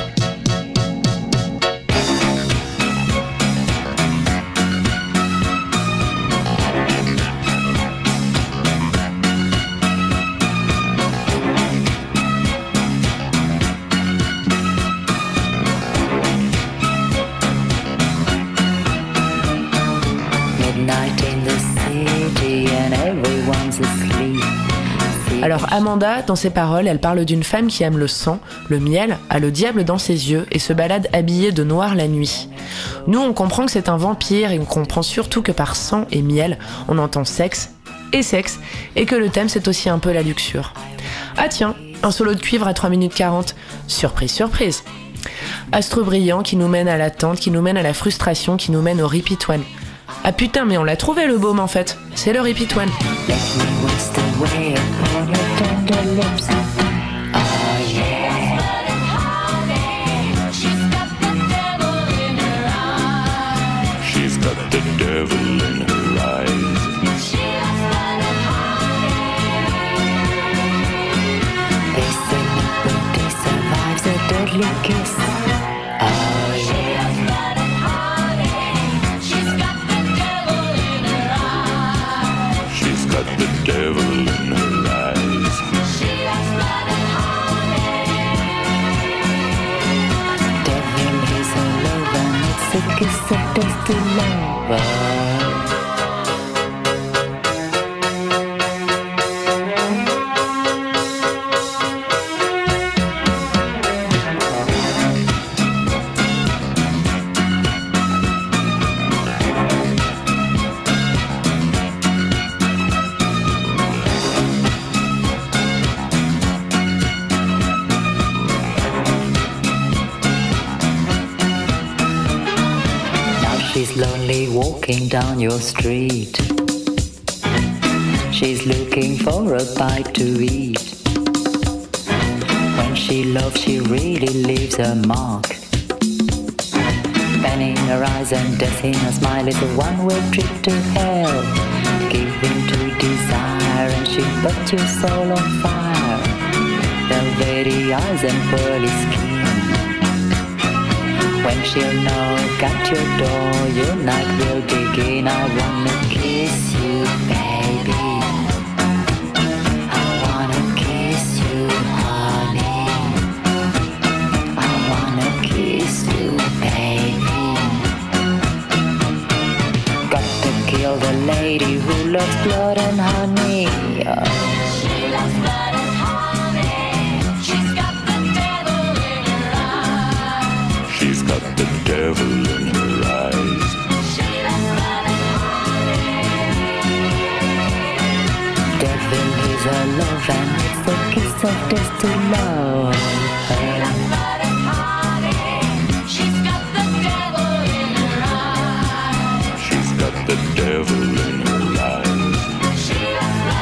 Alors Amanda, dans ses paroles, elle parle d'une femme qui aime le sang, le miel, a le diable dans ses yeux et se balade habillée de noir la nuit. Nous, on comprend que c'est un vampire et on comprend surtout que par sang et miel, on entend sexe et sexe et que le thème c'est aussi un peu la luxure. Ah tiens, un solo de cuivre à 3 minutes 40. Surprise, surprise. Astre brillant qui nous mène à l'attente, qui nous mène à la frustration, qui nous mène au repeat one. Ah putain, mais on l'a trouvé le baume en fait. C'est le repeat one. Your tender lips. Oh yeah. She's got the devil in her eyes. She's got the devil in her eyes. Survives a deadly kiss. Walking down your street. She's looking for a bite to eat. When she loves, she really leaves a mark. In her eyes and in her smile is a one-way trip to hell. Give in to desire and she puts your soul on fire. Velvety eyes and pearly skin. When she'll knock at your door, your night will begin. I wanna kiss you, baby. I wanna kiss you, honey. I wanna kiss you, baby. Got to kill the lady who loves blood and honey. She's and focus of this to low. She's got the devil in her eyes. She's got the devil in her eyes. She's got the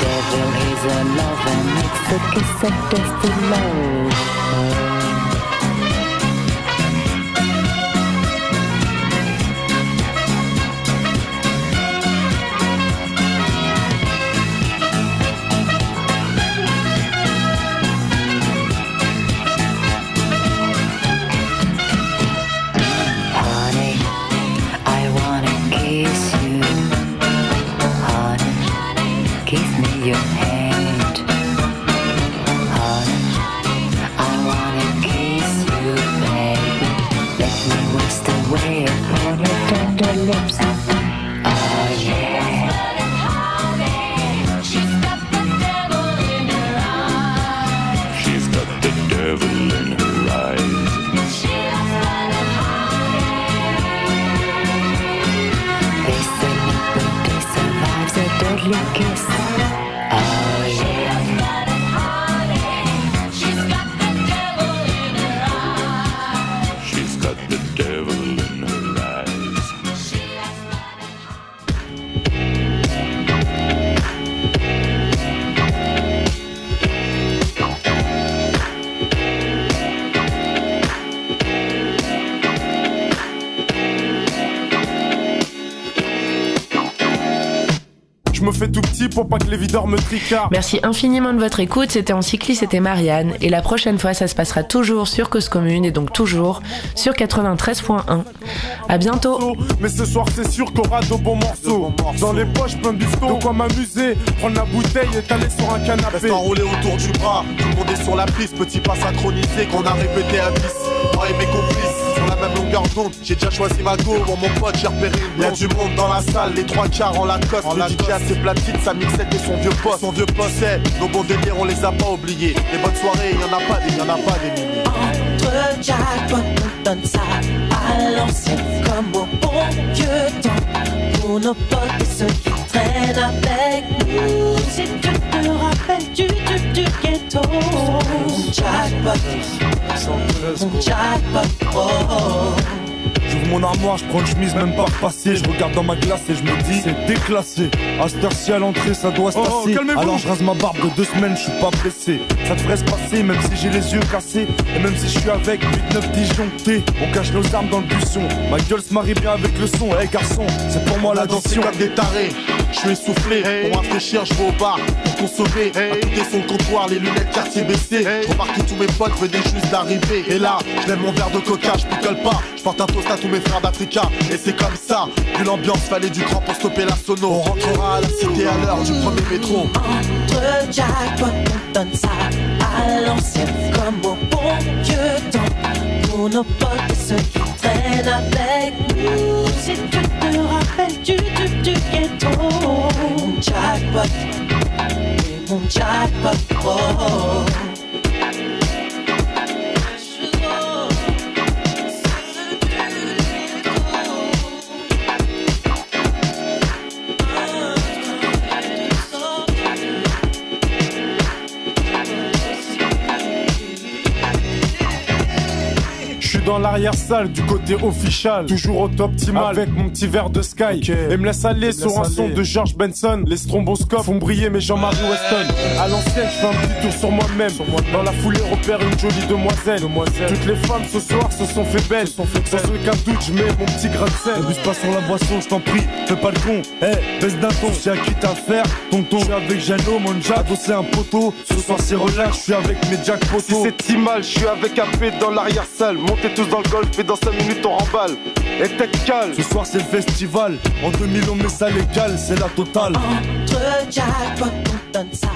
Devil, he's a lover, makes the kiss of death to her. Pour pas que les videurs me tricardent. Merci infiniment de votre écoute. C'était en cycliste, c'était Marianne. Et la prochaine fois, ça se passera toujours sur Cause Commune et donc toujours sur 93.1. À bientôt. Mais ce soir c'est sûr qu'on aura de bons morceaux. Dans les poches plein de bifton, de quoi m'amuser. Prendre la bouteille et t'aller sur un canapé. Reste enroulé autour du bras, tout le monde est sur la piste, petit pas synchronisé qu'on a répété à 10. Moi et mes complices, longueur d'onde, j'ai déjà choisi ma go, bon mon pote j'ai repéré Y'a du monde dans la salle, les trois quarts en Lacoste, en le DJ a ses platines, sa mixette et son vieux poste. Son vieux poste, c'est nos bons délires, on les a pas oubliés. Les bonnes soirées, y'en a pas des, y'en a pas des milliers. Entre jackpot, on donne ça à l'ancienne comme au bon vieux temps. Pour nos potes et ceux qui traînent avec nous. Si tu te rappelles du du du jackpot, mon jackpot, oh. J'ouvre mon armoire, je prends une chemise même pas repassée. Je regarde dans ma glace et je me dis c'est déclassé. À cette heure-ci à l'entrée, ça doit se Oh, tasser. calmez-vous. Alors je rase ma barbe de deux semaines, je suis pas blessé. Ça devrait se passer même si j'ai les yeux cassés. Et même si je suis avec 8-9 disjonctés. On cache nos armes dans le buisson. Ma gueule se marie bien avec le son. Eh garçon, c'est pour moi On a dansé l'addition. comme des tarés. Je suis essoufflé, pour rafraîchir, je vais au bar pour consommer. À côté son comptoir, les lunettes quartier baissées. Je remarque que tous mes potes venaient juste d'arriver. Et là, je mon verre de coca, je picole pas. Je porte un toast à tous mes frères d'Africa. Et c'est comme ça, vu l'ambiance, fallait du cran pour stopper la sono. On rentrera à la cité à l'heure du premier métro. Entre jackpot, on donne ça à l'ancienne comme au bon vieux temps. Pour nos potes et ceux qui traînent avec nous. Te rappelles du du du ghetto. Mon jackpot, et mon jackpot, oh. Je suis dans l'arrière-salle du côté official, toujours au top optimal avec mon petit verre de Sky. Et me laisse aller sur un son de George Benson. Les stromboscopes font briller mes Jean-Marie Weston. À l'ancienne, je fais un petit tour sur moi-même. Dans la foulée, repère une jolie demoiselle. Toutes les femmes ce soir se sont fait belles. Sans aucun doute, je mets mon petit grain de sel. Pas sur la boisson, je t'en prie. Fais pas le con. Eh, baisse d'un ton. Si à qui t'as faire, tonton. Je suis avec Jano, mon jack. Adossé un poteau. Ce soir, c'est relax. Je suis avec mes jack poteaux. Si c'est si mal, je suis avec AP dans l'arrière-salle. Montez tous dans le golf et dans 5 minutes on remballe. Et tête calme. Ce soir c'est le festival, en 2000 on met ça légal, c'est la totale. Entre jackpot, on donne ça